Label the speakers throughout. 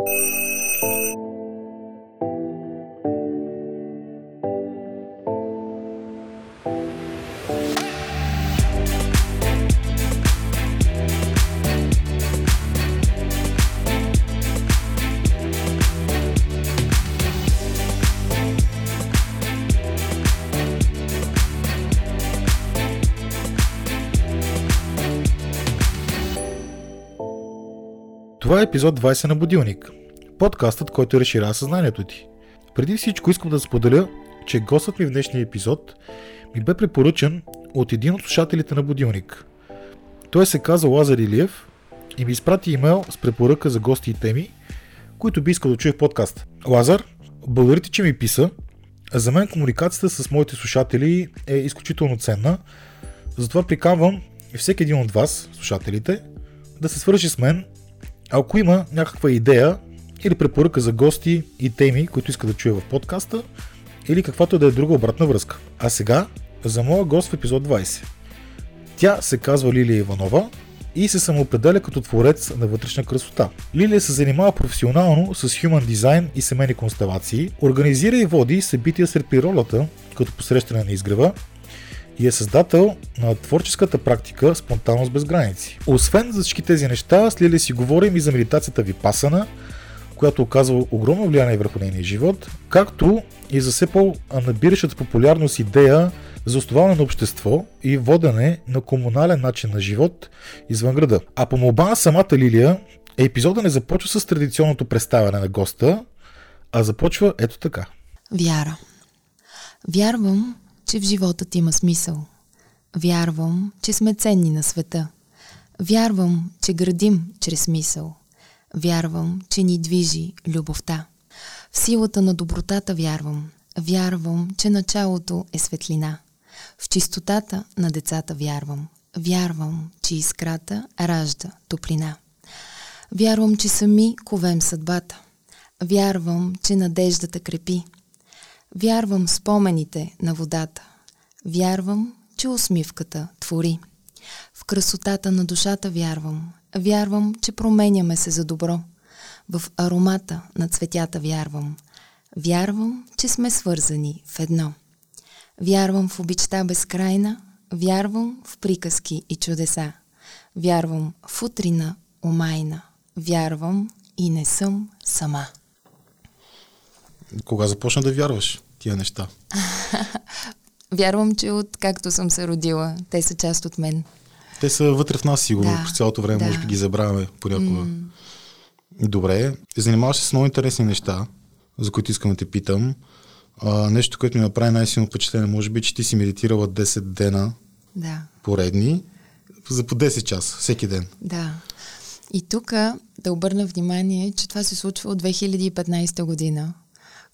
Speaker 1: you Това е епизод 20 на Будилник. Подкастът, който разширява съзнанието ти. Преди всичко искам да споделя, че гостът ми в днешния епизод ми бе препоръчан от един от слушателите на Будилник. Той се казва Лазар Илиев и ми изпрати имейл с препоръка за гости и теми, които би искал да чуе в подкаст. Лазар, благодаря ти, че ми писа. За мен комуникацията с моите слушатели е изключително ценна, затова приканвам всеки един от вас, слушателите, да се свържи с мен ако има някаква идея или препоръка за гости и теми, които иска да чуе в подкаста, или каквато да е друга обратна връзка. А сега за моя гост в епизод 20. Тя се казва Лилия Иванова и се самоопределя като творец на вътрешна красота. Лилия се занимава професионално с human дизайн и семейни констелации, организира и води събития сред природата, като посрещане на изгрева, и е създател на творческата практика Спонтанност без граници. Освен за всички тези неща, с Лили си говорим и за медитацията Випасана, която оказва огромно влияние върху нейния живот, както и за все по-набиращата популярност идея за основаване на общество и водене на комунален начин на живот извън града. А по молба на самата Лилия, епизода не започва с традиционното представяне на госта, а започва ето така.
Speaker 2: Вяра. Вярвам, че в живота ти има смисъл. Вярвам, че сме ценни на света. Вярвам, че градим чрез мисъл. Вярвам, че ни движи любовта. В силата на добротата вярвам. Вярвам, че началото е светлина. В чистотата на децата вярвам. Вярвам, че искрата ражда топлина. Вярвам, че сами ковем съдбата. Вярвам, че надеждата крепи. Вярвам спомените на водата. Вярвам, че усмивката твори. В красотата на душата вярвам. Вярвам, че променяме се за добро. В аромата на цветята вярвам. Вярвам, че сме свързани в едно. Вярвам в обичта безкрайна, вярвам в приказки и чудеса. Вярвам в утрина омайна, вярвам и не съм сама.
Speaker 1: Кога започна да вярваш тия неща?
Speaker 2: Вярвам, че от както съм се родила, те са част от мен.
Speaker 1: Те са вътре в нас, сигурно. Да, През цялото време, да. може би ги забравяме понякога. Mm. Добре. Занимаваш се с много интересни неща, за които искам да те питам. А, нещо, което ми направи най-силно впечатление, може би, че ти си медитирала 10 дена
Speaker 2: да.
Speaker 1: поредни, за по 10 часа, всеки ден.
Speaker 2: Да. И тук да обърна внимание, че това се случва от 2015 година.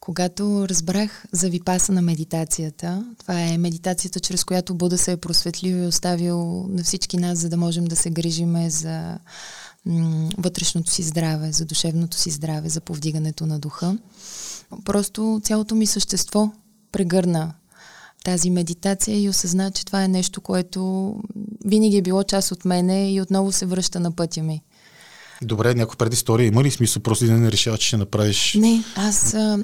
Speaker 2: Когато разбрах за випаса на медитацията, това е медитацията, чрез която Буда се е просветлил и оставил на всички нас, за да можем да се грижиме за м- вътрешното си здраве, за душевното си здраве, за повдигането на духа. Просто цялото ми същество прегърна тази медитация и осъзна, че това е нещо, което винаги е било част от мене и отново се връща на пътя ми.
Speaker 1: Добре, някой преди история има ли смисъл просто да не решава, че ще направиш?
Speaker 2: Не, аз а,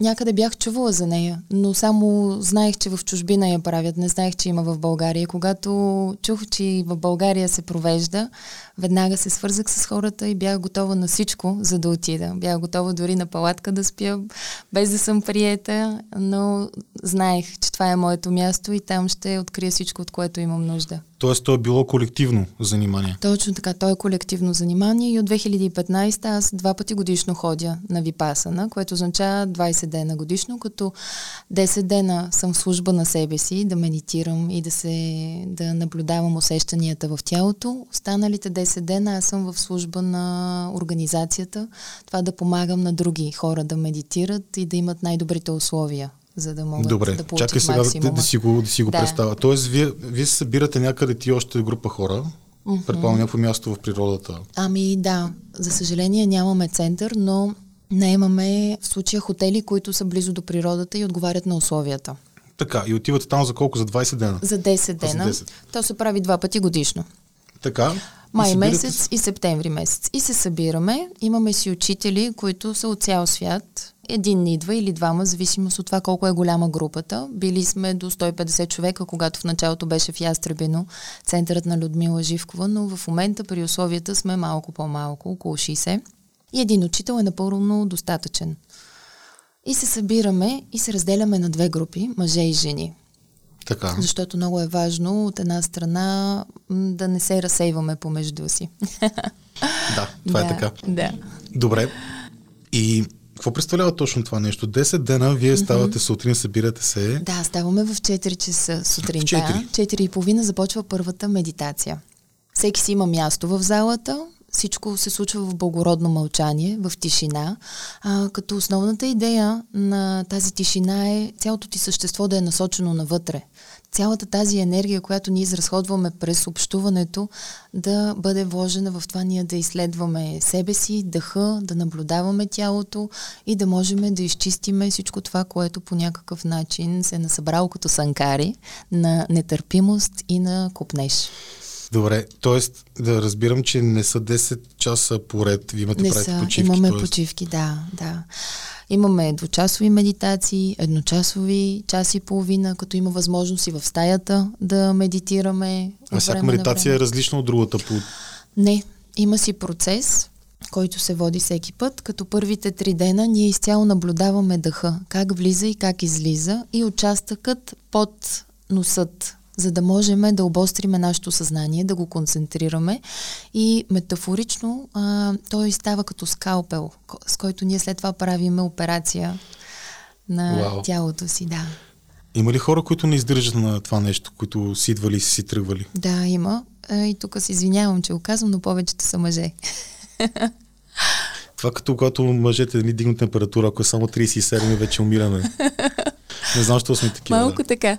Speaker 2: някъде бях чувала за нея, но само знаех, че в чужбина я правят, не знаех, че има в България. Когато чух, че в България се провежда, веднага се свързах с хората и бях готова на всичко, за да отида. Бях готова дори на палатка да спя, без да съм приета, но знаех, че това е моето място и там ще открия всичко, от което имам нужда.
Speaker 1: Тоест, то е било колективно занимание.
Speaker 2: Точно така, то е колективно занимание и от 2015 аз два пъти годишно ходя на Випасана, което означава 20 дена годишно, като 10 дена съм в служба на себе си, да медитирам и да, се, да наблюдавам усещанията в тялото. Останалите 10 дена аз съм в служба на организацията, това да помагам на други хора да медитират и да имат най-добрите условия за да могат
Speaker 1: Добре,
Speaker 2: да получат
Speaker 1: чакай сега да, да, си го, да си го да. представя. Тоест, вие, вие се събирате някъде ти още група хора, mm-hmm. предполагам някакво място в природата.
Speaker 2: Ами да, за съжаление нямаме център, но наемаме в случая хотели, които са близо до природата и отговарят на условията.
Speaker 1: Така, и отивате там за колко? За 20 дена?
Speaker 2: За 10 дена. За 10. То се прави два пъти годишно.
Speaker 1: Така.
Speaker 2: Май
Speaker 1: и
Speaker 2: месец и септември месец. И се събираме. Имаме си учители, които са от цял свят. Един идва или двама, зависимост от това колко е голяма групата. Били сме до 150 човека, когато в началото беше в Ястребино, центърът на Людмила Живкова, но в момента при условията сме малко по-малко, около 60. И един учител е напълно достатъчен. И се събираме и се разделяме на две групи, мъже и жени.
Speaker 1: Така.
Speaker 2: Защото много е важно от една страна да не се разсейваме помежду си.
Speaker 1: Да, това
Speaker 2: да,
Speaker 1: е така.
Speaker 2: Да.
Speaker 1: Добре. И какво представлява точно това нещо? 10 дена вие ставате mm-hmm. сутрин, събирате се.
Speaker 2: Да, ставаме в 4 часа сутринта. В
Speaker 1: 4.
Speaker 2: 4 и половина започва първата медитация. Всеки си има място в залата, всичко се случва в благородно мълчание, в тишина, а, като основната идея на тази тишина е цялото ти същество да е насочено навътре. Цялата тази енергия, която ние изразходваме през общуването, да бъде вложена в това ние да изследваме себе си, дъха, да наблюдаваме тялото и да можем да изчистиме всичко това, което по някакъв начин се е насъбрало като санкари на нетърпимост и на купнеж.
Speaker 1: Добре, т.е. да разбирам, че не са 10 часа поред, вие имате
Speaker 2: не
Speaker 1: правите
Speaker 2: са,
Speaker 1: почивки.
Speaker 2: Имаме
Speaker 1: тоест...
Speaker 2: почивки, да, да. Имаме двучасови медитации, едночасови, час и половина, като има възможност и в стаята да медитираме.
Speaker 1: А всяка медитация е различна от другата по...
Speaker 2: Не, има си процес, който се води всеки път, като първите три дена ние изцяло наблюдаваме дъха, как влиза и как излиза и участъкът под носът, за да можем да обостриме нашето съзнание, да го концентрираме и метафорично а, той става като скалпел, с който ние след това правиме операция на
Speaker 1: Wow.
Speaker 2: тялото си, да.
Speaker 1: Има ли хора, които не издържат на това нещо, които си идвали и си тръгвали?
Speaker 2: Да, има. И тук се извинявам, че го казвам, но повечето са мъже.
Speaker 1: Това като когато мъжете ни дигнат температура, ако е само 37 и вече умираме. Не знам, защо сме такива.
Speaker 2: Малко
Speaker 1: Да.
Speaker 2: така.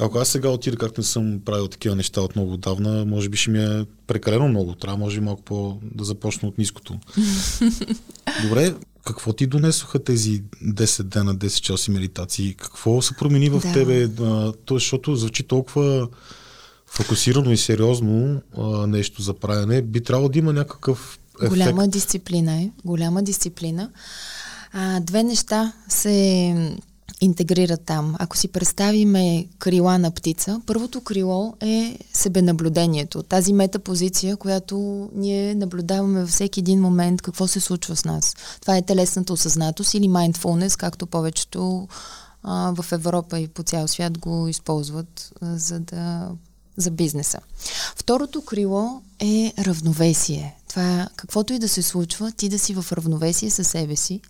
Speaker 1: Ако аз сега отида, както не съм правил такива неща от много отдавна, може би ще ми е прекалено много. Трябва може би малко по да започна от ниското. Добре, какво ти донесоха тези 10 дена, 10 часа медитации? Какво се промени в
Speaker 2: Да.
Speaker 1: тебе? А, то, защото звучи толкова фокусирано и сериозно а, нещо за правене. Би трябвало да има някакъв ефект.
Speaker 2: Голяма дисциплина е. Голяма дисциплина. А, две неща се интегрират там. Ако си представиме крила на птица, първото крило е себенаблюдението. Тази метапозиция, която ние наблюдаваме във всеки един момент какво се случва с нас. Това е телесната осъзнатост или mindfulness, както повечето а, в Европа и по цял свят го използват, а, за да за бизнеса. Второто крило е равновесие. Това е каквото и да се случва, ти да си в равновесие със себе си,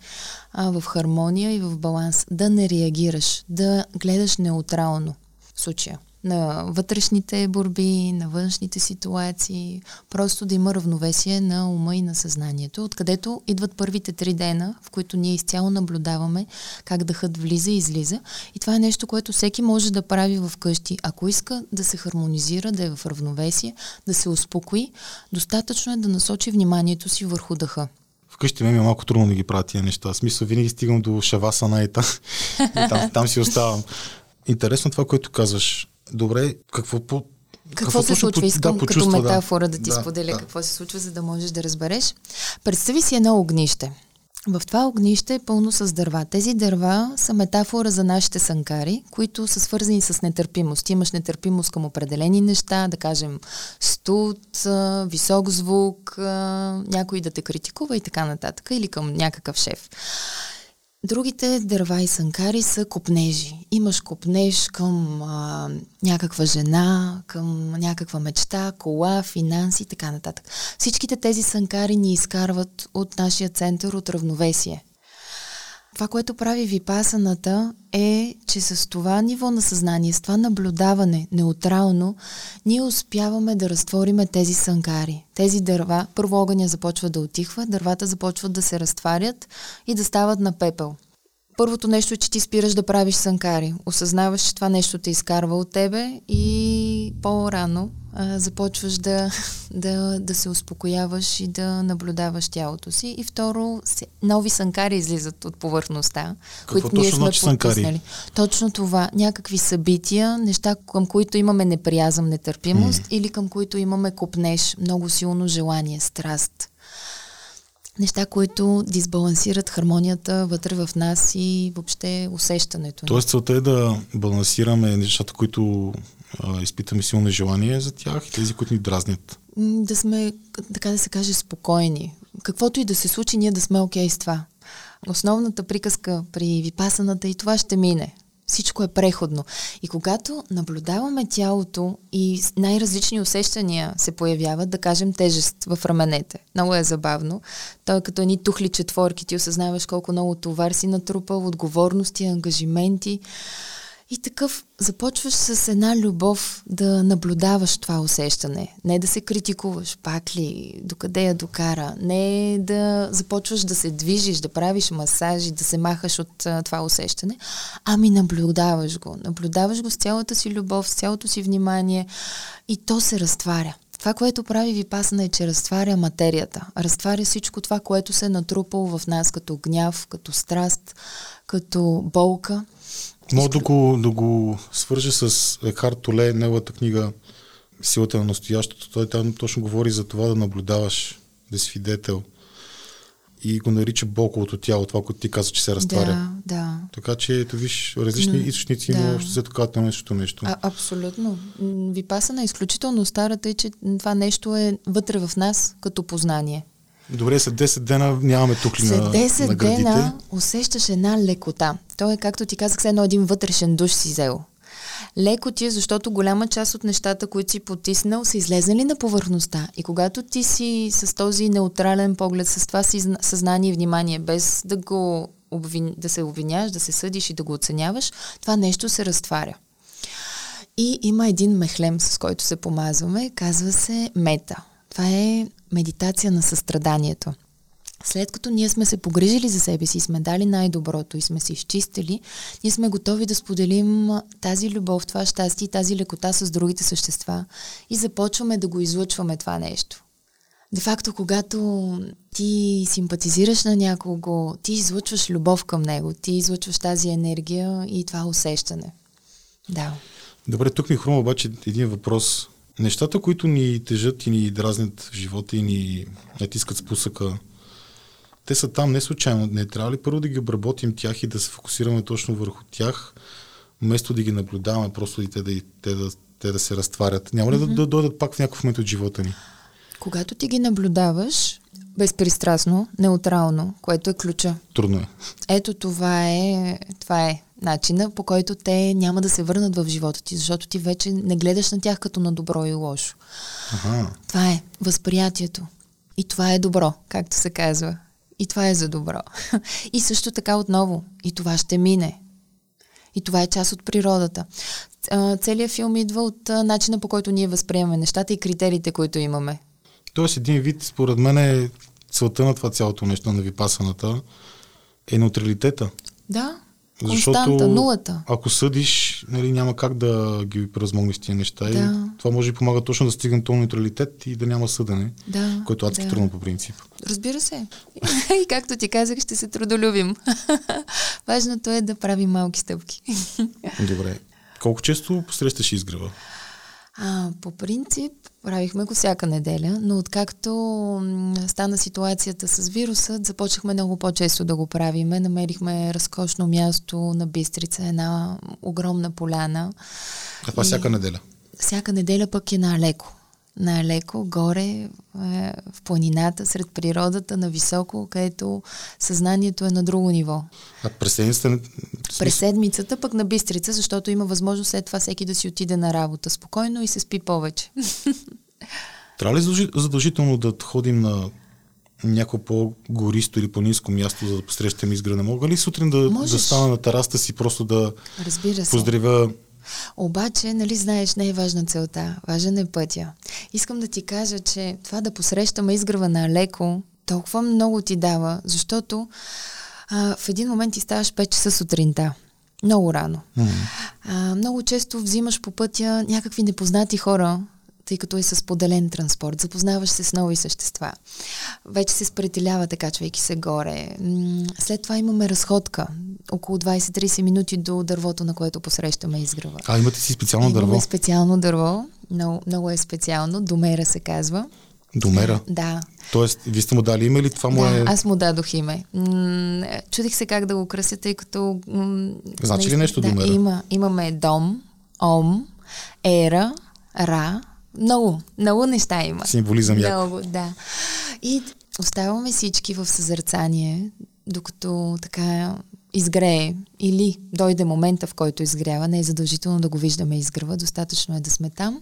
Speaker 2: а, в хармония и в баланс. Да не реагираш, да гледаш неутрално в случая на вътрешните борби, на външните ситуации, просто да има равновесие на ума и на съзнанието, откъдето идват първите три дена, в които ние изцяло наблюдаваме как дъхът влиза и излиза. И това е нещо, което всеки може да прави в къщи. Ако иска да се хармонизира, да е в равновесие, да се успокои, достатъчно е да насочи вниманието си върху дъха.
Speaker 1: Вкъщи ми е малко трудно да ги правя тия неща. В смисъл, винаги стигам до шавасана и там, и там, там си оставам. Интересно това, което казваш. Добре, какво по...
Speaker 2: Какво, се
Speaker 1: точно
Speaker 2: случва?
Speaker 1: по-
Speaker 2: Искам
Speaker 1: да,
Speaker 2: като метафора да, ти
Speaker 1: Да,
Speaker 2: споделя
Speaker 1: да.
Speaker 2: какво се случва, за да можеш да разбереш. Представи си едно огнище. В това огнище е пълно с дърва. Тези дърва са метафора за нашите санкари, които са свързани с нетърпимост. Имаш нетърпимост към определени неща, да кажем студ, висок звук, някой да те критикува и така нататък, или към някакъв шеф. Другите дърва и санкари са копнежи. Имаш копнеж към а, някаква жена, към някаква мечта, кола, финанси и така нататък. Всичките тези санкари ни изкарват от нашия център от равновесие. Това, което прави випасаната е, че с това ниво на съзнание, с това наблюдаване, неутрално, ние успяваме да разтвориме тези санкари. Тези дърва, първо огъня започва да отихва, дървата започват да се разтварят и да стават на пепел. първото нещо е, че ти спираш да правиш санкари. Осъзнаваш, че това нещо те изкарва от тебе и по-рано а, започваш да, да, да се успокояваш и да наблюдаваш тялото си. И второ, нови санкари излизат от повърхността,
Speaker 1: Какво които ние сме значи потиснали.
Speaker 2: Точно това. Някакви събития, неща, към които имаме неприязъм, нетърпимост mm. или към които имаме копнеж, много силно желание, страст неща, които дисбалансират хармонията вътре в нас и въобще усещането.
Speaker 1: Тоест целта е да балансираме нещата, които изпитаме силно желание за тях и тези, които ни дразнят.
Speaker 2: Да сме, така да се каже, спокойни. Каквото и да се случи, ние да сме окей okay с това. Основната приказка при випасаната и това ще мине. Всичко е преходно. И когато наблюдаваме тялото и най-различни усещания се появяват, да кажем тежест в раменете. Много е забавно. Той е като едни тухли четворки. Ти осъзнаваш колко много товар си натрупал, отговорности, ангажименти. И такъв започваш с една любов да наблюдаваш това усещане. Не да се критикуваш, пак ли, докъде я докара. Не да започваш да се движиш, да правиш масажи, да се махаш от а, това усещане, ами наблюдаваш го. Наблюдаваш го с цялата си любов, с цялото си внимание и то се разтваря. Това, което прави Випасана е, че разтваря материята. Разтваря всичко това, което се е натрупало в нас като гняв, като страст, като болка –
Speaker 1: Мога да го, да го свържа с Екхарт Толе, неговата книга Силата на настоящето. Той там точно говори за това да наблюдаваш, да си свидетел и го нарича болковото тяло, това, което ти каза, че се разтваря.
Speaker 2: Да, да.
Speaker 1: Така че, ето виж, различни но, източници, да. но общо така на нещо нещо.
Speaker 2: А, абсолютно. Випасана е изключително старата и че това нещо е вътре в нас като познание.
Speaker 1: Добре, след 10 дена нямаме тухли
Speaker 2: след
Speaker 1: на,
Speaker 2: 10
Speaker 1: на градите.
Speaker 2: дена усещаш една лекота. То е, както ти казах, едно един вътрешен душ си взел. Леко ти е, защото голяма част от нещата, които си потиснал, са излезнали на повърхността. И когато ти си с този неутрален поглед, с това си съзнание и внимание, без да, го обвин... да се обвиняш, да се съдиш и да го оценяваш, това нещо се разтваря. И има един мехлем, с който се помазваме, казва се мета. Това е медитация на състраданието. След като ние сме се погрижили за себе си, сме дали най-доброто и сме се изчистили, ние сме готови да споделим тази любов, това щастие и тази лекота с другите същества и започваме да го излъчваме това нещо. Де факто, когато ти симпатизираш на някого, ти излъчваш любов към него, ти излъчваш тази енергия и това усещане. Да.
Speaker 1: Добре, тук ми хрума обаче един въпрос. Нещата, които ни тежат и ни дразнят в живота и ни натискат спусъка, те са там не случайно. Не трябва ли първо да ги обработим тях и да се фокусираме точно върху тях, вместо да ги наблюдаваме, просто и те да, те да, те да се разтварят? Няма ли mm-hmm. да, да дойдат пак в някакъв момент от живота ни?
Speaker 2: Когато ти ги наблюдаваш, безпристрастно, неутрално, което е ключа.
Speaker 1: Трудно е.
Speaker 2: Ето това е, това е начина, по който те няма да се върнат в живота ти, защото ти вече не гледаш на тях като на добро и лошо.
Speaker 1: Ага.
Speaker 2: Това е възприятието. И това е добро, както се казва. И това е за добро. И също така отново. И това ще мине. И това е част от природата. Целият филм идва от начина по който ние възприемаме нещата и критериите, които имаме.
Speaker 1: Тоест един вид, според мен е целта на това цялото нещо на випасаната е неутралитета.
Speaker 2: Да, Константа, нулата.
Speaker 1: Ако съдиш, нали, няма как да ги превъзмогнеш тия неща. Да. И това може би помага точно да стигнем този неутралитет и да няма съдене,
Speaker 2: да,
Speaker 1: което адски
Speaker 2: да.
Speaker 1: трудно по принцип.
Speaker 2: Разбира се. и както ти казах, ще се трудолюбим. Важното е да правим малки стъпки.
Speaker 1: Добре. Колко често посрещаш изгрева?
Speaker 2: А, по принцип, правихме го всяка неделя, но откакто стана ситуацията с вируса, започнахме много по-често да го правиме. Намерихме разкошно място на Бистрица, една огромна поляна.
Speaker 1: А това и... всяка неделя?
Speaker 2: Всяка неделя пък е на леко на-леко, горе, е, в планината, сред природата, на високо, където съзнанието е на друго ниво.
Speaker 1: А през седмицата?
Speaker 2: През седмицата пък на Бистрица, защото има възможност след това всеки да си отиде на работа спокойно и се спи повече.
Speaker 1: Трябва ли задължително да ходим на някакво по-гористо или по-низко място, за да посрещаме изграна? Мога ли сутрин да, да стана на тераста си, просто да
Speaker 2: Разбира се.
Speaker 1: поздравя
Speaker 2: обаче, нали знаеш, не е важна целта, важен е пътя. Искам да ти кажа, че това да посрещаме изгрева на леко толкова много ти дава, защото а, в един момент ти ставаш 5 часа сутринта. Много рано.
Speaker 1: М.
Speaker 2: А, много често взимаш по пътя някакви непознати хора, тъй като е с поделен транспорт. Запознаваш се с нови същества. Вече се спретелявате, качвайки се горе. След това имаме разходка. Около 20-30 минути до дървото, на което посрещаме изгрева.
Speaker 1: А имате си специално дърво?
Speaker 2: Имаме специално дърво. Много, много е специално. Домера се казва.
Speaker 1: Домера.
Speaker 2: Да.
Speaker 1: Тоест, вие сте му дали име или това му
Speaker 2: да,
Speaker 1: е...
Speaker 2: аз му дадох име. М, чудих се как да го кръся, тъй като... м,
Speaker 1: Значи ли нещо
Speaker 2: да,
Speaker 1: Домера?
Speaker 2: Има, имаме дом, ом, ера, ра, много, много неща има.
Speaker 1: Символизъм яко.
Speaker 2: Много, да. И оставаме всички в съзерцание, докато така изгрее или дойде момента, в който изгрява. Не е задължително да го виждаме изгрева, достатъчно е да сме там.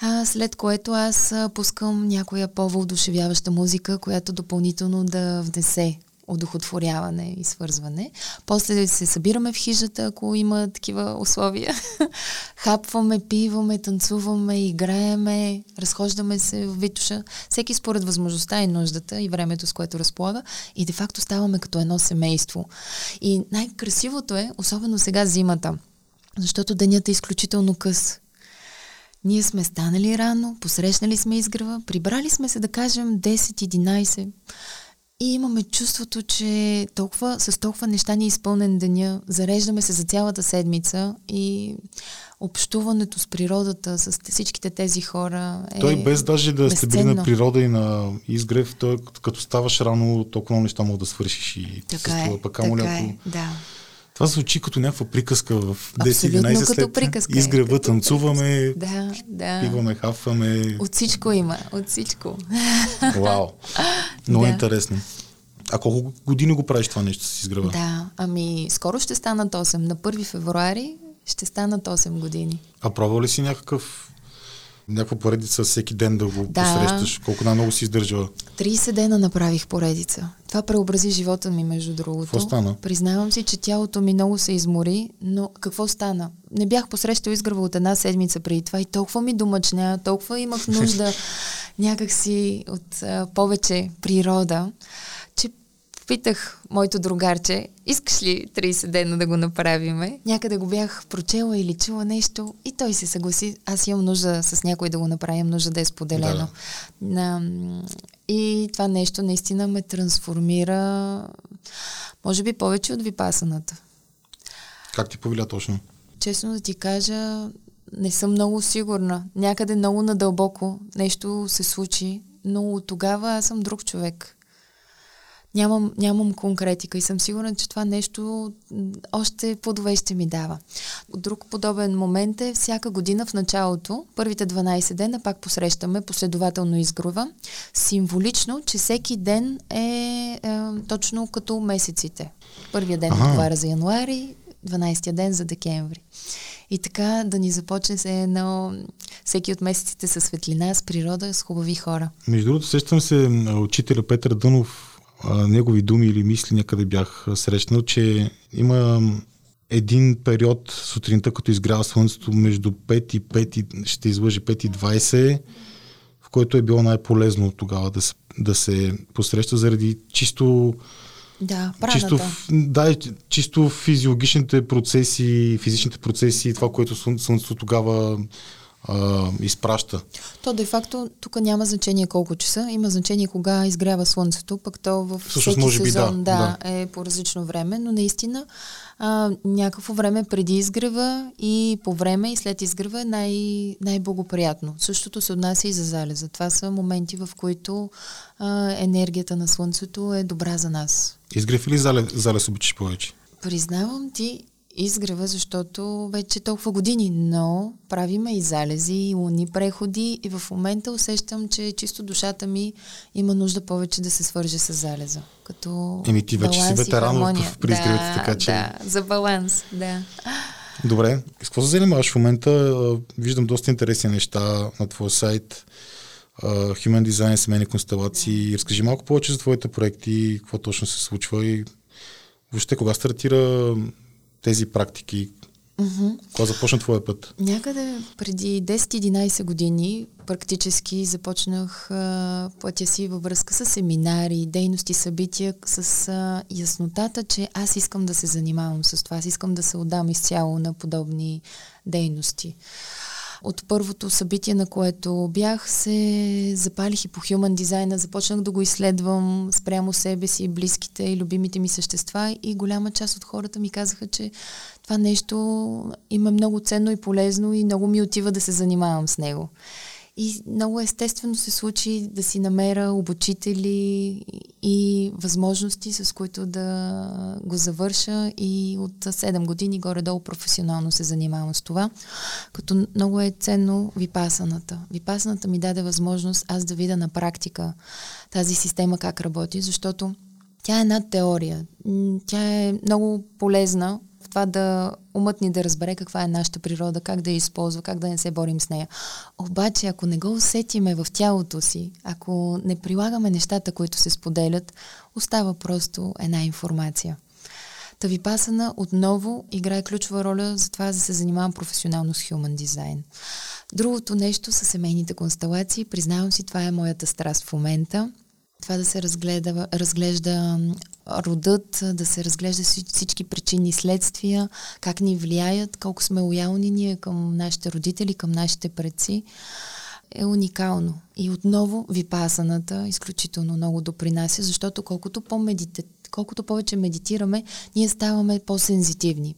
Speaker 2: А, след което аз пускам някоя по-вълдушевяваща музика, която допълнително да внесе удохотворяване и свързване. После се събираме в хижата, ако има такива условия. Хапваме, пиваме, танцуваме, играеме, разхождаме се в Витуша. Всеки според възможността и нуждата и времето, с което разполага. И де-факто ставаме като едно семейство. И най-красивото е, особено сега зимата, защото денят е изключително къс. Ние сме станали рано, посрещнали сме изгрева, прибрали сме се да кажем 10-11 и имаме чувството, че толкова, с толкова неща ни е изпълнен деня, зареждаме се за цялата седмица и общуването с природата, с всичките тези хора е
Speaker 1: Той без даже да сте били на природа и на изгрев, той като ставаш рано, толкова много неща мога да свършиш и
Speaker 2: Така е.
Speaker 1: Пък
Speaker 2: така
Speaker 1: ако-
Speaker 2: е, да.
Speaker 1: Това звучи като някаква приказка в
Speaker 2: Абсолютно
Speaker 1: 10-11
Speaker 2: като
Speaker 1: след
Speaker 2: приказка е,
Speaker 1: изгрева,
Speaker 2: като
Speaker 1: танцуваме,
Speaker 2: Да, да.
Speaker 1: пиваме, хафваме.
Speaker 2: От всичко има, от всичко.
Speaker 1: Вау! Много
Speaker 2: Да.
Speaker 1: интересно. А колко години го правиш това нещо с изгрева?
Speaker 2: Да, ами скоро ще станат 8. На 1 февруари ще станат 8 години.
Speaker 1: А пробва ли си някакъв някаква поредица всеки ден да го
Speaker 2: Да.
Speaker 1: посрещаш? Колко най-много си издържала?
Speaker 2: 30 дена направих поредица. Това преобрази живота ми, между другото.
Speaker 1: Какво стана?
Speaker 2: Признавам си, че тялото ми много се измори, но какво стана? Не бях посрещал изгрева от една седмица преди това и толкова ми домъчня, толкова имах нужда някакси от а, повече природа, питах моето другарче, искаш ли 30 дена да го направиме? Някъде го бях прочела или чула нещо и той се съгласи. Аз имам нужда с някой да го направя, имам нужда да е споделено. На, и това нещо наистина ме трансформира, може би повече от випасаната.
Speaker 1: Как ти повеля точно?
Speaker 2: Честно да ти кажа, не съм много сигурна. Някъде много надълбоко нещо се случи, но от тогава аз съм друг човек. Нямам, нямам конкретика и съм сигурна, че това нещо още плодове ще ми дава. Друг подобен момент е всяка година в началото, първите 12 дена пак посрещаме последователно изгрува. Символично, че всеки ден е, е точно като месеците. Първия ден отговаря за януари, 12-я ден за декември. И така да ни започне се едно, всеки от месеците със светлина, с природа, с хубави хора.
Speaker 1: Между другото, сещам се учителя Петър Дънов, а, негови думи или мисли някъде бях срещнал, че има един период сутринта, като изгрява слънцето между 5 и 5, и- ще излъжи 5 и 20, в който е било най-полезно тогава да се, да се посреща заради чисто
Speaker 2: Да, праната.
Speaker 1: Чисто, да, чисто физиологичните процеси, физичните процеси това, което слън- Слънцето тогава а, изпраща.
Speaker 2: То де-факто тук няма значение колко часа, има значение кога изгрява слънцето, пък то в
Speaker 1: Всъщност,
Speaker 2: всеки
Speaker 1: може би
Speaker 2: сезон
Speaker 1: да,
Speaker 2: да, е по различно време, но наистина а, някакво време преди изгрева и по време и след изгрева е най- най-благоприятно. Същото се отнася и за залеза. Това са моменти, в които а, енергията на слънцето е добра за нас.
Speaker 1: Изгрев или залез, залез обичаш повече?
Speaker 2: Признавам ти изгрева, защото вече толкова години, но правиме и залези, и луни преходи и в момента усещам, че чисто душата ми има нужда повече да се свърже с залеза. Като
Speaker 1: Еми, ти вече си ветеран при изгревите,
Speaker 2: да,
Speaker 1: така че-
Speaker 2: Да, за баланс, да.
Speaker 1: Добре. С какво се занимаваш в момента? Виждам доста интересни неща на твоя сайт. Human Design, семейни констелации. Разкажи малко повече за твоите проекти, какво точно се случва и въобще кога стартира тези практики.
Speaker 2: Mm-hmm.
Speaker 1: Кога започна твоя път?
Speaker 2: Някъде преди 10-11 години практически започнах а, пътя си във връзка с семинари, дейности, събития, с а, яснотата, че аз искам да се занимавам с това, аз искам да се отдам изцяло на подобни дейности. От първото събитие, на което бях, се запалих и по Human Design, започнах да го изследвам спрямо себе си, близките и любимите ми същества и голяма част от хората ми казаха, че това нещо има много ценно и полезно и много ми отива да се занимавам с него. И много естествено се случи да си намеря обучители и възможности, с които да го завърша и от 7 години горе-долу професионално се занимавам с това. Като много е ценно випасаната. Випасаната ми даде възможност аз да видя на практика тази система как работи, защото тя е една теория. Тя е много полезна това да умът ни да разбере каква е нашата природа, как да я използва, как да не се борим с нея. Обаче, ако не го усетиме в тялото си, ако не прилагаме нещата, които се споделят, остава просто една информация. Та Випасана отново играе ключова роля за това да се занимавам професионално с Human Design. Другото нещо са семейните констелации. Признавам си, това е моята страст в момента това да се разгледа, разглежда родът, да се разглежда всички причини и следствия, как ни влияят, колко сме лоялни ние към нашите родители, към нашите предци, е уникално. И отново випасаната изключително много допринася, защото колкото, колкото повече медитираме, ние ставаме по-сензитивни.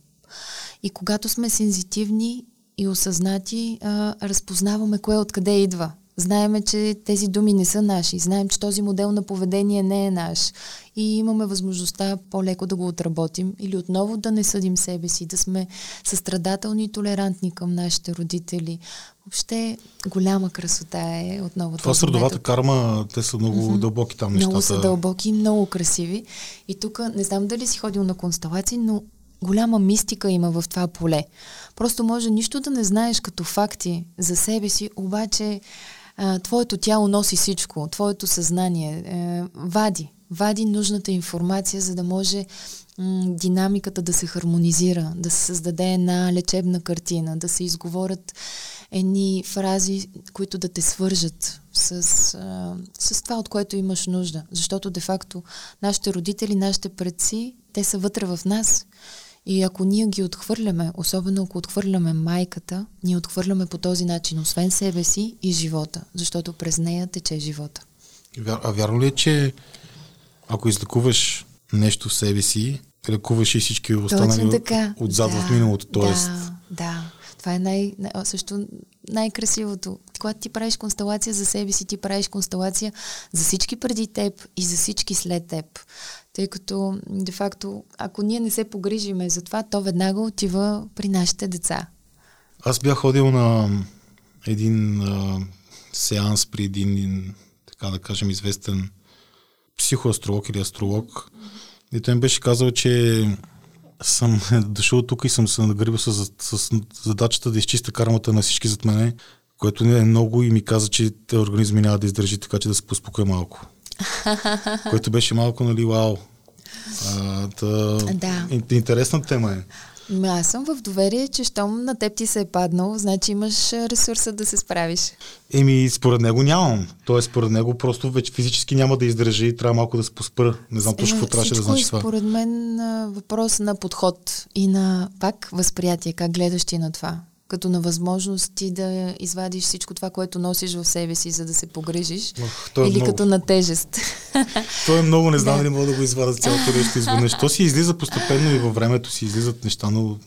Speaker 2: И когато сме сензитивни и осъзнати, разпознаваме кое откъде идва. Знаеме, че тези думи не са наши. Знаем, че този модел на поведение не е наш. И имаме възможността по-леко да го отработим или отново да не съдим себе си, да сме състрадателни и толерантни към нашите родители. Въобще голяма красота е отново.
Speaker 1: Това средовата карма, те са много mm-hmm. дълбоки там нещата.
Speaker 2: Много са дълбоки и много красиви. И тук не знам дали си ходил на констелации, но голяма мистика има в това поле. Просто може нищо да не знаеш като факти за себе си, обаче а, твоето тяло носи всичко, твоето съзнание е, вади, вади нужната информация, за да може динамиката да се хармонизира, да се създаде една лечебна картина, да се изговорят едни фрази, които да те свържат с, а, с това, от което имаш нужда. Защото де-факто нашите родители, нашите предци, те са вътре в нас. И ако ние ги отхвърляме, особено ако отхвърляме майката, ние отхвърляме по този начин, освен себе си и живота, защото през нея тече живота.
Speaker 1: А вярно ли е, че ако излекуваш нещо в себе си, лекуваш и всички останали така. отзад да, в миналото? Тоест...
Speaker 2: Да, да. Това е най, също най-красивото. Когато ти правиш констелация за себе си, ти правиш констелация за всички преди теб и за всички след теб. Тъй като, де-факто, ако ние не се погрижиме за това, то веднага отива при нашите деца.
Speaker 1: Аз бях ходил на един а, сеанс при един, така да кажем, известен психоастролог или астролог. И той ми беше казал, че съм дошъл тук и съм се нагрибал с, с задачата да изчиста кармата на всички зад мене, което не е много и ми каза, че те организми няма да издържи, така че да се поспокоя малко. Което беше малко, нали, вау. А, та, да. Интересна тема е.
Speaker 2: Аз съм в доверие, че щом на теб ти се е паднал, значи имаш ресурса да се справиш.
Speaker 1: Еми, според него нямам. Тоест, според него просто вече физически няма да издържи и трябва малко да се поспра. Не знам точно какво трябваше да значи
Speaker 2: това. Според мен въпрос на подход и на пак възприятие, как гледаш ти на това като на възможност ти да извадиш всичко това, което носиш в себе си, за да се погрижиш. Ох, е или много... като на тежест.
Speaker 1: То е много, не знам дали мога да го извадя цялото нещо изведнъж. То си излиза постепенно и във времето си излизат неща, но...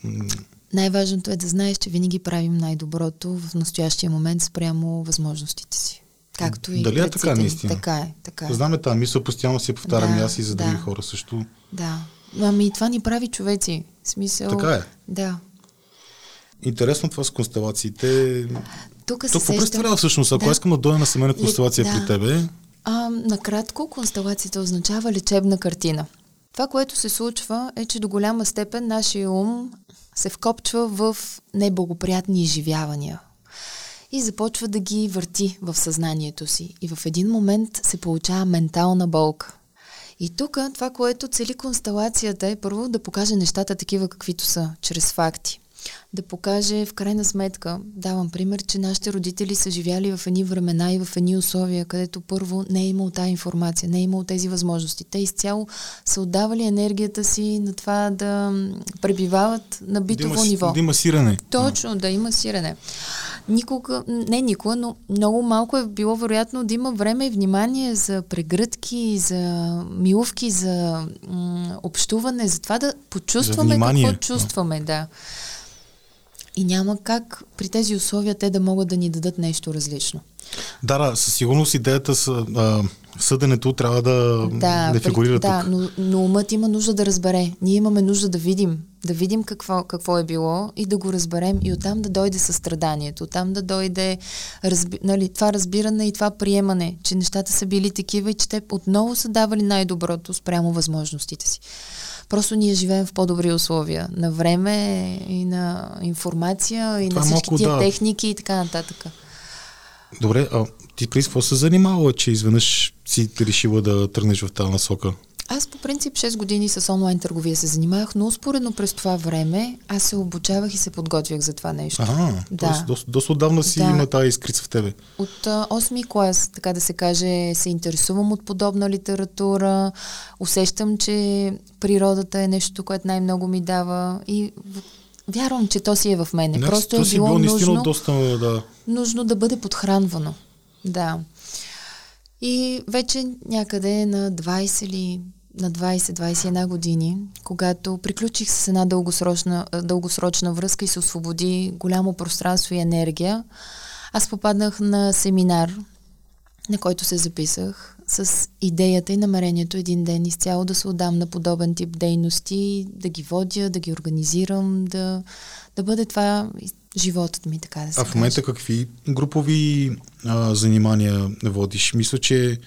Speaker 2: Най-важното е да знаеш, че винаги правим най-доброто в настоящия момент спрямо възможностите си. Както и
Speaker 1: Дали е така наистина?
Speaker 2: Така е, така е.
Speaker 1: Знаме тази мисъл, постоянно си повтарям да, и аз и за да, други хора също.
Speaker 2: Да. Ами това ни прави човеци. Смисъл...
Speaker 1: Така е.
Speaker 2: Да.
Speaker 1: Интересно това с констелациите.
Speaker 2: Тук се
Speaker 1: какво представлява всъщност? Ако да. искам да дойда на семейна констелация да. при тебе?
Speaker 2: А, накратко, констелацията означава лечебна картина. Това, което се случва е, че до голяма степен нашия ум се вкопчва в неблагоприятни изживявания и започва да ги върти в съзнанието си. И в един момент се получава ментална болка. И тук това, което цели констелацията е първо да покаже нещата такива каквито са, чрез факти. Да покаже в крайна сметка, давам пример, че нашите родители са живяли в едни времена и в едни условия, където първо не е имал тази информация, не е имал тези възможности. Те изцяло са отдавали енергията си на това да пребивават на битово
Speaker 1: да има,
Speaker 2: ниво.
Speaker 1: Да има сирене.
Speaker 2: Точно, да има сирене. Никога, не никога, но много малко е било вероятно да има време и внимание за прегръдки, за милувки, за м- общуване, за това да почувстваме какво чувстваме, да. И няма как при тези условия те да могат да ни дадат нещо различно.
Speaker 1: Да, да, със сигурност идеята с а, съденето трябва да, да, да фигурира
Speaker 2: да,
Speaker 1: тук.
Speaker 2: Но, но умът има нужда да разбере. Ние имаме нужда да видим, да видим какво, какво е било и да го разберем и оттам да дойде състраданието, оттам да дойде разби, нали, това разбиране и това приемане, че нещата са били такива и че те отново са давали най-доброто спрямо възможностите си. Просто ние живеем в по-добри условия на време и на информация и Това на всички малко, тия да. техники и така нататък.
Speaker 1: Добре, а ти при какво се занимава, че изведнъж си решила да тръгнеш в тази насока?
Speaker 2: Аз по принцип 6 години с онлайн търговия се занимавах, но успоредно през това време аз се обучавах и се подготвях за това нещо.
Speaker 1: Ага, да. доста, доста отдавна си да. има тази искрица в тебе.
Speaker 2: От 8 клас, така да се каже, се интересувам от подобна литература, усещам, че природата е нещо, което най-много ми дава и вярвам, че то си е в мене.
Speaker 1: Не,
Speaker 2: Просто
Speaker 1: е
Speaker 2: било, било
Speaker 1: нужно, доста, да.
Speaker 2: нужно да бъде подхранвано. Да. И вече някъде на 20 или на 20-21 години, когато приключих с една дългосрочна, дългосрочна връзка и се освободи голямо пространство и енергия, аз попаднах на семинар, на който се записах с идеята и намерението един ден изцяло да се отдам на подобен тип дейности, да ги водя, да ги организирам, да, да бъде това животът ми, така да се
Speaker 1: А в момента каже. какви групови а, занимания водиш? Мисля, че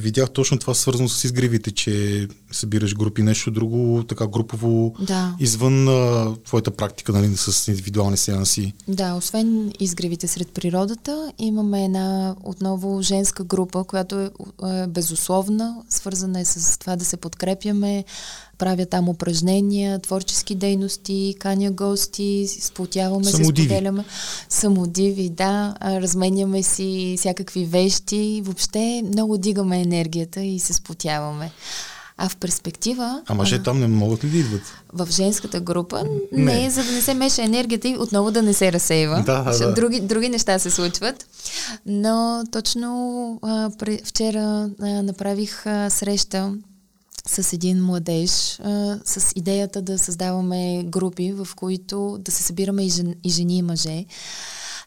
Speaker 1: Видях точно това свързано с изгривите, че събираш групи, нещо друго, така групово,
Speaker 2: да.
Speaker 1: извън а, твоята практика, нали, с индивидуални сеанси.
Speaker 2: Да, освен изгривите сред природата, имаме една отново женска група, която е, е безусловна, свързана е с това да се подкрепяме, правя там упражнения, творчески дейности, каня гости, сплотяваме се, споделяме. Самодиви, да, разменяме си всякакви вещи, въобще много дигаме енергията и се сплотяваме. А в перспектива...
Speaker 1: А мъже там не могат ли да идват?
Speaker 2: В женската група не, не за да не се меша енергията и отново да не се разсейва.
Speaker 1: Да, да.
Speaker 2: Други, други неща се случват. Но точно а, вчера а, направих а, среща с един младеж а, с идеята да създаваме групи, в които да се събираме и, жен, и жени и мъже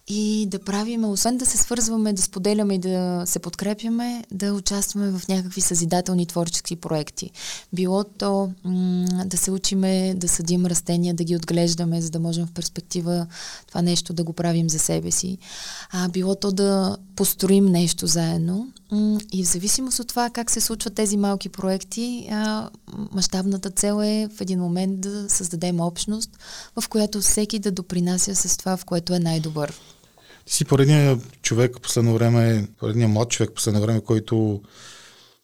Speaker 2: и да правим, освен да се свързваме, да споделяме и да се подкрепяме, да участваме в някакви съзидателни творчески проекти. Било то м- да се учиме да съдим растения, да ги отглеждаме, за да можем в перспектива това нещо да го правим за себе си. А било то да построим нещо заедно. М- и в зависимост от това как се случват тези малки проекти, а, мащабната цел е в един момент да създадем общност, в която всеки да допринася с това, в което е най-добър.
Speaker 1: Ти си поредният човек последно време, поредният млад човек последно време, който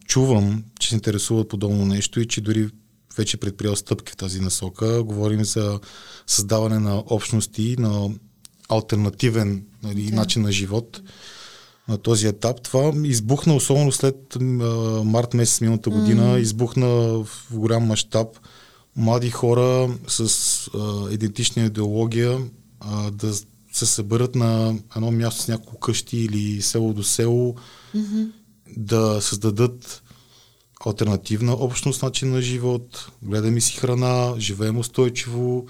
Speaker 1: чувам, че се интересува подобно нещо и че дори вече предприял стъпки в тази насока. Говорим за създаване на общности, на альтернативен нали, да. начин на живот на този етап. Това избухна, особено след а, март месец миналата година, mm. избухна в голям мащаб млади хора с а, идентична идеология а, да се съберат на едно място с няколко къщи или село до село, mm-hmm. да създадат альтернативна общност, начин на живот, гледаме си храна, живеем устойчиво,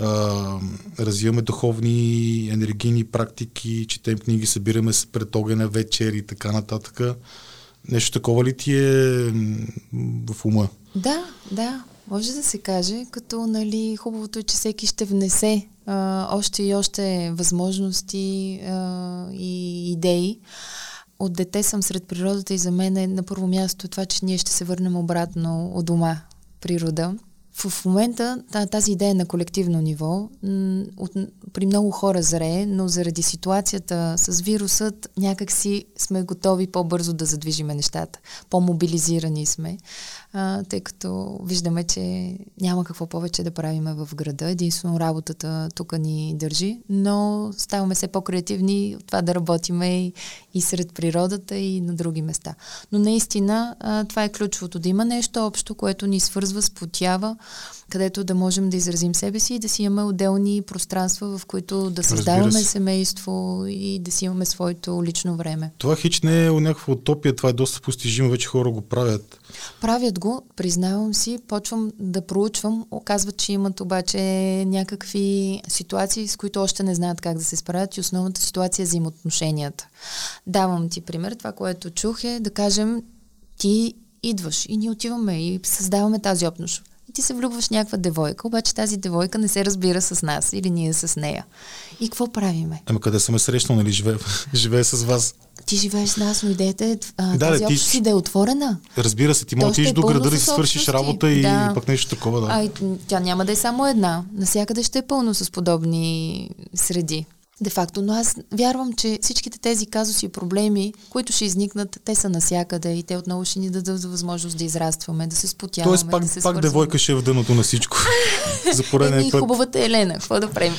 Speaker 1: а, развиваме духовни, енергийни практики, четем книги, събираме се пред огъня вечер и така нататък. Нещо такова ли ти е в ума?
Speaker 2: Да, да. Може да се каже, като нали, хубавото е, че всеки ще внесе а, още и още възможности а, и идеи. От дете съм сред природата и за мен е на първо място това, че ние ще се върнем обратно от дома, природа. в момента тази идея на колективно ниво от, при много хора зрее, но заради ситуацията с вирусът някакси сме готови по-бързо да задвижиме нещата. По-мобилизирани сме, а, тъй като виждаме, че няма какво повече да правиме в града. Единствено работата тук ни държи, но ставаме все по-креативни от това да работиме и, и сред природата и на други места. Но наистина а, това е ключовото, да има нещо общо, което ни свързва, спотява, където да можем да изразим себе си и да си имаме отделни пространства, в които да създаваме семейство и да си имаме своето лично време.
Speaker 1: Това хич не е някаква утопия, това е доста постижимо, вече хора го правят.
Speaker 2: Правят го, признавам си, почвам да проучвам, оказват, че имат обаче някакви ситуации, с които още не знаят как да се справят и основната ситуация е взаимоотношенията. Давам ти пример, това, което чух е да кажем ти идваш и ние отиваме и създаваме тази общност ти се влюбваш в някаква девойка, обаче тази девойка не се разбира с нас или ние с нея. И какво правиме?
Speaker 1: Ама къде съм срещнал, нали? Живее, живее с вас.
Speaker 2: Ти живееш с нас, но идеята е да, тази ти... си да е отворена.
Speaker 1: Разбира се, ти можеш да е до града да си свършиш работа и да. пък нещо такова. Да.
Speaker 2: А, тя няма да е само една. Насякъде ще е пълно с подобни среди де-факто. Но аз вярвам, че всичките тези казуси и проблеми, които ще изникнат, те са насякъде и те отново ще ни дадат възможност да израстваме, да се спотяваме.
Speaker 1: Тоест пак,
Speaker 2: да се
Speaker 1: пак девойка ще е в дъното на всичко.
Speaker 2: За пореден път. хубавата Елена, какво да правим?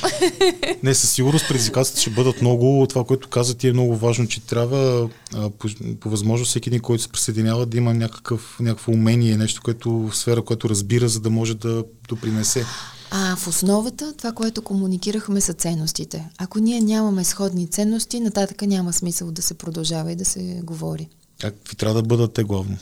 Speaker 1: Не, със сигурност предизвикателствата ще бъдат много. Това, което каза ти е много важно, че трябва а, по, по възможност всеки един, който се присъединява, да има някакъв, някакво умение, нещо, което в сфера, което разбира, за да може да допринесе.
Speaker 2: А в основата, това, което комуникирахме са ценностите. Ако ние нямаме сходни ценности, нататък няма смисъл да се продължава и да се говори.
Speaker 1: Какви трябва да бъдат те главно?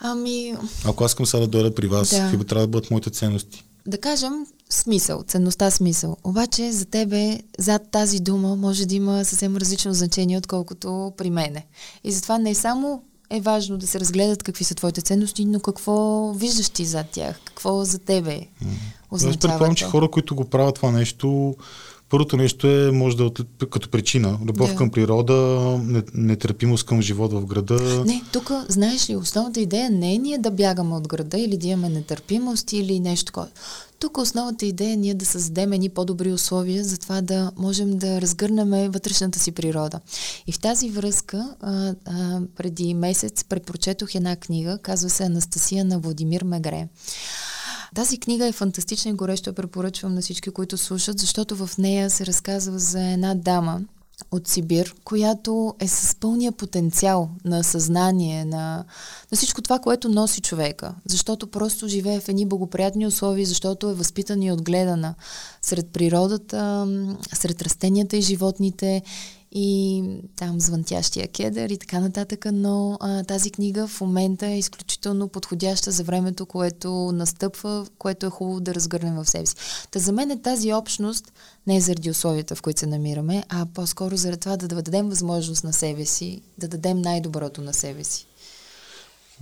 Speaker 2: Ами...
Speaker 1: Ако аз искам сега да дойда при вас, да. какви трябва да бъдат моите ценности?
Speaker 2: Да кажем смисъл, ценността смисъл. Обаче за тебе зад тази дума може да има съвсем различно значение, отколкото при мене. И затова не е само е важно да се разгледат какви са твоите ценности, но какво виждаш ти зад тях? Какво за тебе означава? Аз
Speaker 1: предполагам, че хора, които го правят това нещо, първото нещо е, може да като причина. Любов да. към природа, нетърпимост към живот в града.
Speaker 2: Не, тук, знаеш ли, основната идея не е ние да бягаме от града или да имаме нетърпимост или нещо такова. Тук основната идея е ние да създадем едни по-добри условия за това да можем да разгърнем вътрешната си природа. И в тази връзка а, а, преди месец препрочетох една книга, казва се Анастасия на Владимир Мегре. Тази книга е фантастична и горещо я препоръчвам на всички, които слушат, защото в нея се разказва за една дама, от Сибир, която е с пълния потенциал на съзнание, на, на всичко това, което носи човека. Защото просто живее в едни благоприятни условия, защото е възпитана и отгледана сред природата, сред растенията и животните и там звънтящия кедър и така нататък, но а, тази книга в момента е изключително подходяща за времето, което настъпва, което е хубаво да разгърнем в себе си. Та за мен е тази общност не е заради условията, в които се намираме, а по-скоро заради това да дадем възможност на себе си, да дадем най-доброто на себе си.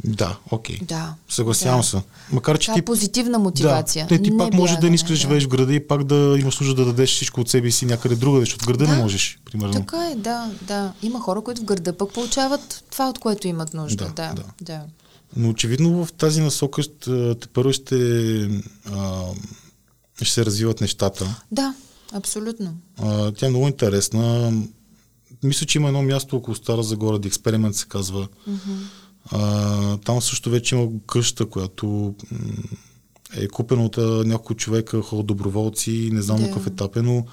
Speaker 1: Да, окей. Okay.
Speaker 2: Да.
Speaker 1: Съгласявам да. се. Макар, че
Speaker 2: да, ти... позитивна мотивация.
Speaker 1: Да, те, ти не пак може да не искаш да живееш в града и пак да имаш нужда да дадеш всичко от себе си някъде друга, защото в града да. не можеш, примерно.
Speaker 2: Така е, да, да. Има хора, които в града пък получават това, от което имат нужда. Да, да. да. да.
Speaker 1: Но очевидно в тази насока те първо ще, а, ще се развиват нещата.
Speaker 2: Да, абсолютно.
Speaker 1: А, тя е много интересна. Мисля, че има едно място около Стара Загора, The Experiment се казва. Mm-hmm а, там също вече има къща, която е купена от няколко човека, хора доброволци, не знам да. на какъв етап е, но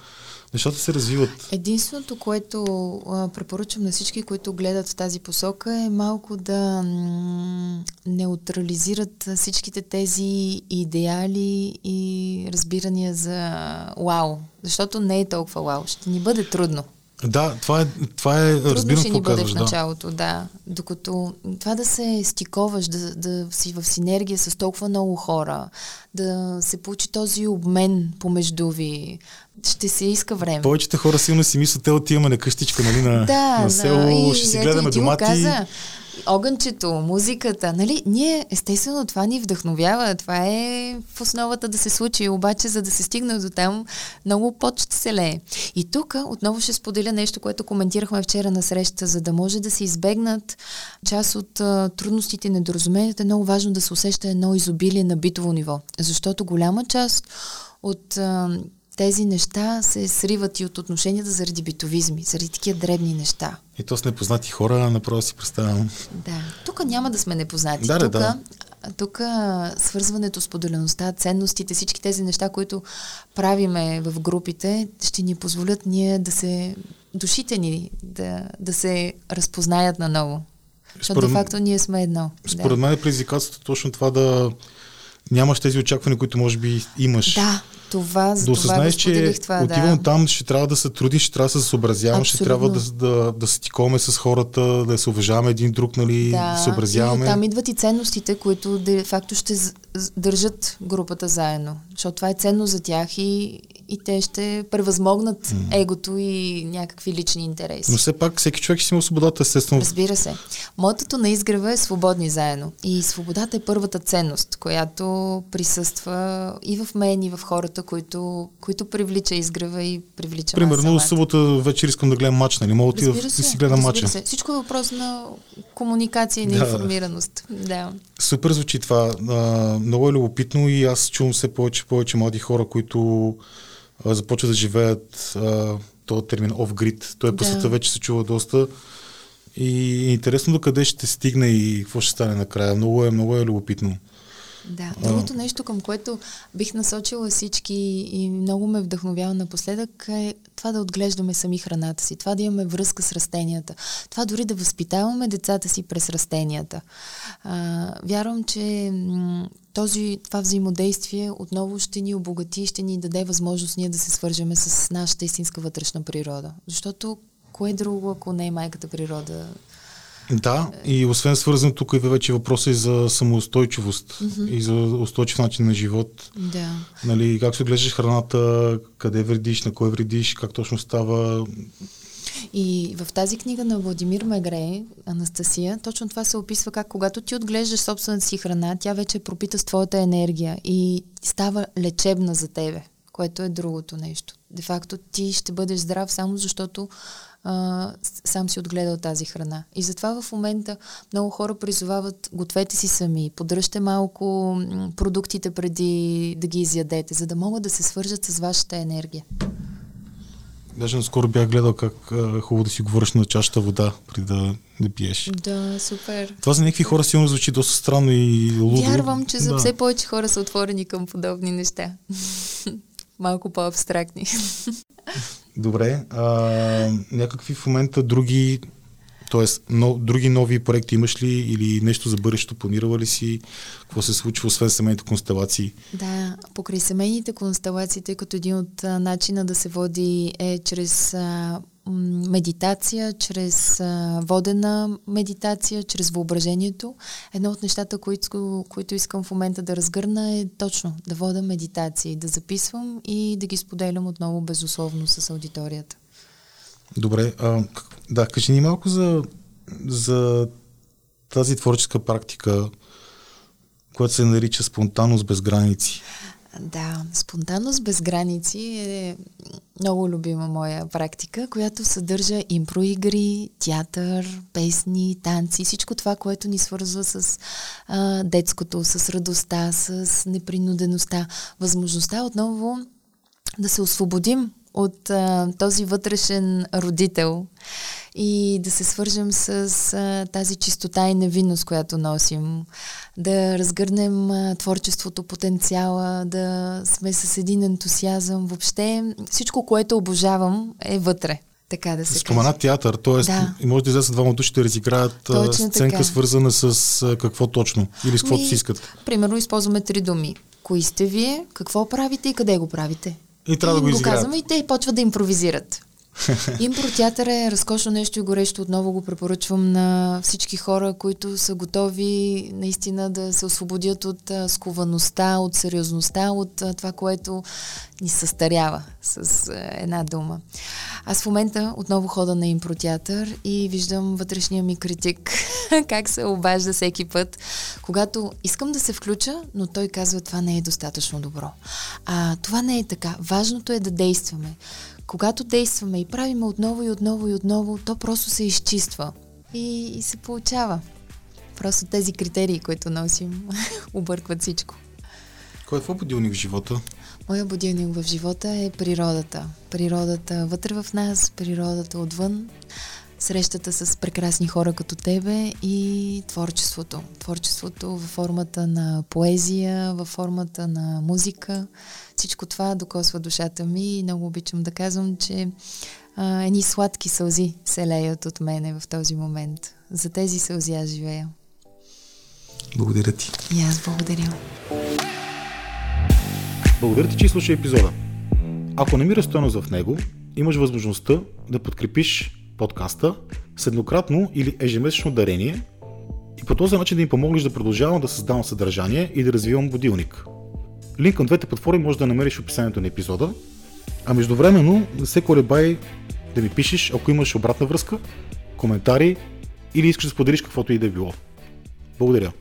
Speaker 1: нещата се развиват.
Speaker 2: Единственото, което а, препоръчвам на всички, които гледат в тази посока е малко да м- неутрализират всичките тези идеали и разбирания за вау. Защото не е толкова вау. Ще ни бъде трудно.
Speaker 1: Да, това е, това е
Speaker 2: Трудно
Speaker 1: разбирам
Speaker 2: ще ни бъде в началото, да. да. Докато това да се стиковаш, да, да си в синергия с толкова много хора, да се получи този обмен помежду ви, ще се иска време.
Speaker 1: Повечето хора силно си мислят, те отиваме на къщичка, нали, на, да, на село, да. И, ще си гледаме домати. Каза,
Speaker 2: огънчето, музиката, нали? Ние, естествено, това ни вдъхновява, това е в основата да се случи, обаче за да се стигне до там, много пот ще се лее. И тук отново ще споделя нещо, което коментирахме вчера на среща, за да може да се избегнат част от а, трудностите и недоразуменията, е много важно да се усеща едно изобилие на битово ниво, защото голяма част от а, тези неща се сриват и от отношенията заради битовизми, заради такива дребни неща.
Speaker 1: И то с непознати хора, направо си представям.
Speaker 2: Да. Тук няма да сме непознати.
Speaker 1: Да,
Speaker 2: тук,
Speaker 1: да.
Speaker 2: тук свързването с поделеността, ценностите, всички тези неща, които правиме в групите, ще ни позволят ние да се, душите ни да, да се разпознаят наново. Защото де-факто ние сме едно.
Speaker 1: Според да. мен е предизвикателството точно това да нямаш тези очаквания, които може би имаш.
Speaker 2: Да, това, за
Speaker 1: да осъзнаеш,
Speaker 2: че това,
Speaker 1: отивам
Speaker 2: да.
Speaker 1: там, ще трябва да се трудиш, ще трябва да се съобразявам, ще трябва да, да, да се тиковаме с хората, да се уважаваме един друг, нали, да, да съобразяваме.
Speaker 2: И там идват и ценностите, които де факто ще държат групата заедно. Защото това е ценно за тях и, и те ще превъзмогнат mm. егото и някакви лични интереси.
Speaker 1: Но все пак всеки човек ще има свободата, естествено.
Speaker 2: Разбира се. Мотото на изгрева е свободни заедно. И свободата е първата ценност, която присъства и в мен, и в хората, които, които привлича изгрева и привлича
Speaker 1: Примерно, събота вечер искам да гледам матч, нали? Мога да, да си гледам матча.
Speaker 2: Се. Всичко е въпрос на комуникация и на да. информираност. Да.
Speaker 1: Супер звучи това. А, много е любопитно и аз чувам все повече повече млади хора, които а, започват да живеят а, този термин off-grid. Той е по света да. вече се чува доста. И интересно до къде ще стигне и какво ще стане накрая. Много е, много е любопитно.
Speaker 2: Да, другото нещо, към което бих насочила всички и много ме вдъхновява напоследък е това да отглеждаме сами храната си, това да имаме връзка с растенията, това дори да възпитаваме децата си през растенията. А, вярвам, че м- този, това взаимодействие отново ще ни обогати, ще ни даде възможност ние да се свържеме с нашата истинска вътрешна природа. Защото кое друго, ако не е майката природа,
Speaker 1: да, и освен свързан тук и вече въпроса и за самоустойчивост mm-hmm. и за устойчив начин на живот.
Speaker 2: Да.
Speaker 1: Нали, как се гледаш храната, къде вредиш, на кой вредиш, как точно става.
Speaker 2: И в тази книга на Владимир Мегре, Анастасия, точно това се описва как когато ти отглеждаш собствената си храна, тя вече е пропита с твоята енергия и става лечебна за тебе, което е другото нещо. Де факто ти ще бъдеш здрав само защото а, сам си отгледал тази храна. И затова в момента много хора призовават гответе си сами, подръжте малко продуктите преди да ги изядете, за да могат да се свържат с вашата енергия.
Speaker 1: Даже наскоро бях гледал как а, хубаво да си говориш на чашата вода, преди да, да пиеш.
Speaker 2: Да, супер.
Speaker 1: Това за някакви хора сигурно звучи доста странно и лудо.
Speaker 2: Вярвам, че за да. все повече хора са отворени към подобни неща. Малко по-абстрактни.
Speaker 1: Добре. А, някакви в момента други, т.е. Но, други нови проекти имаш ли или нещо за бъдещето планирала ли си? Какво се случва освен семейните констелации?
Speaker 2: Да, покрай семейните констелации, тъй като един от а, начина да се води е чрез а, медитация, чрез а, водена медитация, чрез въображението. Едно от нещата, които, които искам в момента да разгърна е точно да вода медитации, да записвам и да ги споделям отново безусловно с аудиторията.
Speaker 1: Добре, а, да, кажи ни малко за, за тази творческа практика, която се нарича спонтанност без граници.
Speaker 2: Да, спонтанност без граници е много любима моя практика, която съдържа импроигри, театър, песни, танци, всичко това, което ни свързва с а, детското, с радостта, с непринудеността, възможността отново да се освободим от а, този вътрешен родител и да се свържем с а, тази чистота и невинност, която носим, да разгърнем а, творчеството, потенциала, да сме с един ентусиазъм. Въобще всичко, което обожавам е вътре. Така да се
Speaker 1: Спомена каже. театър, т.е. Да. може да излезат двама души да разиграят точно сценка, така. свързана с а, какво точно или с каквото си искат.
Speaker 2: Примерно използваме три думи. Кои сте вие, какво правите и къде го правите?
Speaker 1: И трябва и да го,
Speaker 2: го казваме и те почват да импровизират. Импротеатър е разкошно нещо и горещо. Отново го препоръчвам на всички хора, които са готови наистина да се освободят от сковаността, от сериозността, от това, което ни състарява с една дума. Аз в момента отново хода на импротеатър и виждам вътрешния ми критик, как се обажда всеки път, когато искам да се включа, но той казва, това не е достатъчно добро. А това не е така. Важното е да действаме когато действаме и правиме отново и отново и отново, то просто се изчиства и, и се получава. Просто тези критерии, които носим, объркват всичко.
Speaker 1: Кой е твой будилник в живота?
Speaker 2: Моя будилник в живота е природата. Природата вътре в нас, природата отвън, срещата с прекрасни хора като тебе и творчеството. Творчеството във формата на поезия, във формата на музика. Всичко това докосва душата ми и много обичам да казвам, че а, едни сладки сълзи се леят от мене в този момент. За тези сълзи аз живея.
Speaker 1: Благодаря ти.
Speaker 2: И аз благодаря.
Speaker 1: Благодаря ти, че слуша епизода. Ако намираш стоеност в него, имаш възможността да подкрепиш подкаста с еднократно или ежемесечно дарение и по този начин да им помогнеш да продължавам да създавам съдържание и да развивам будилник. Линк към двете платформи може да намериш в описанието на епизода, а междувременно не се колебай да ми пишеш, ако имаш обратна връзка, коментари или искаш да споделиш каквото и да е било. Благодаря.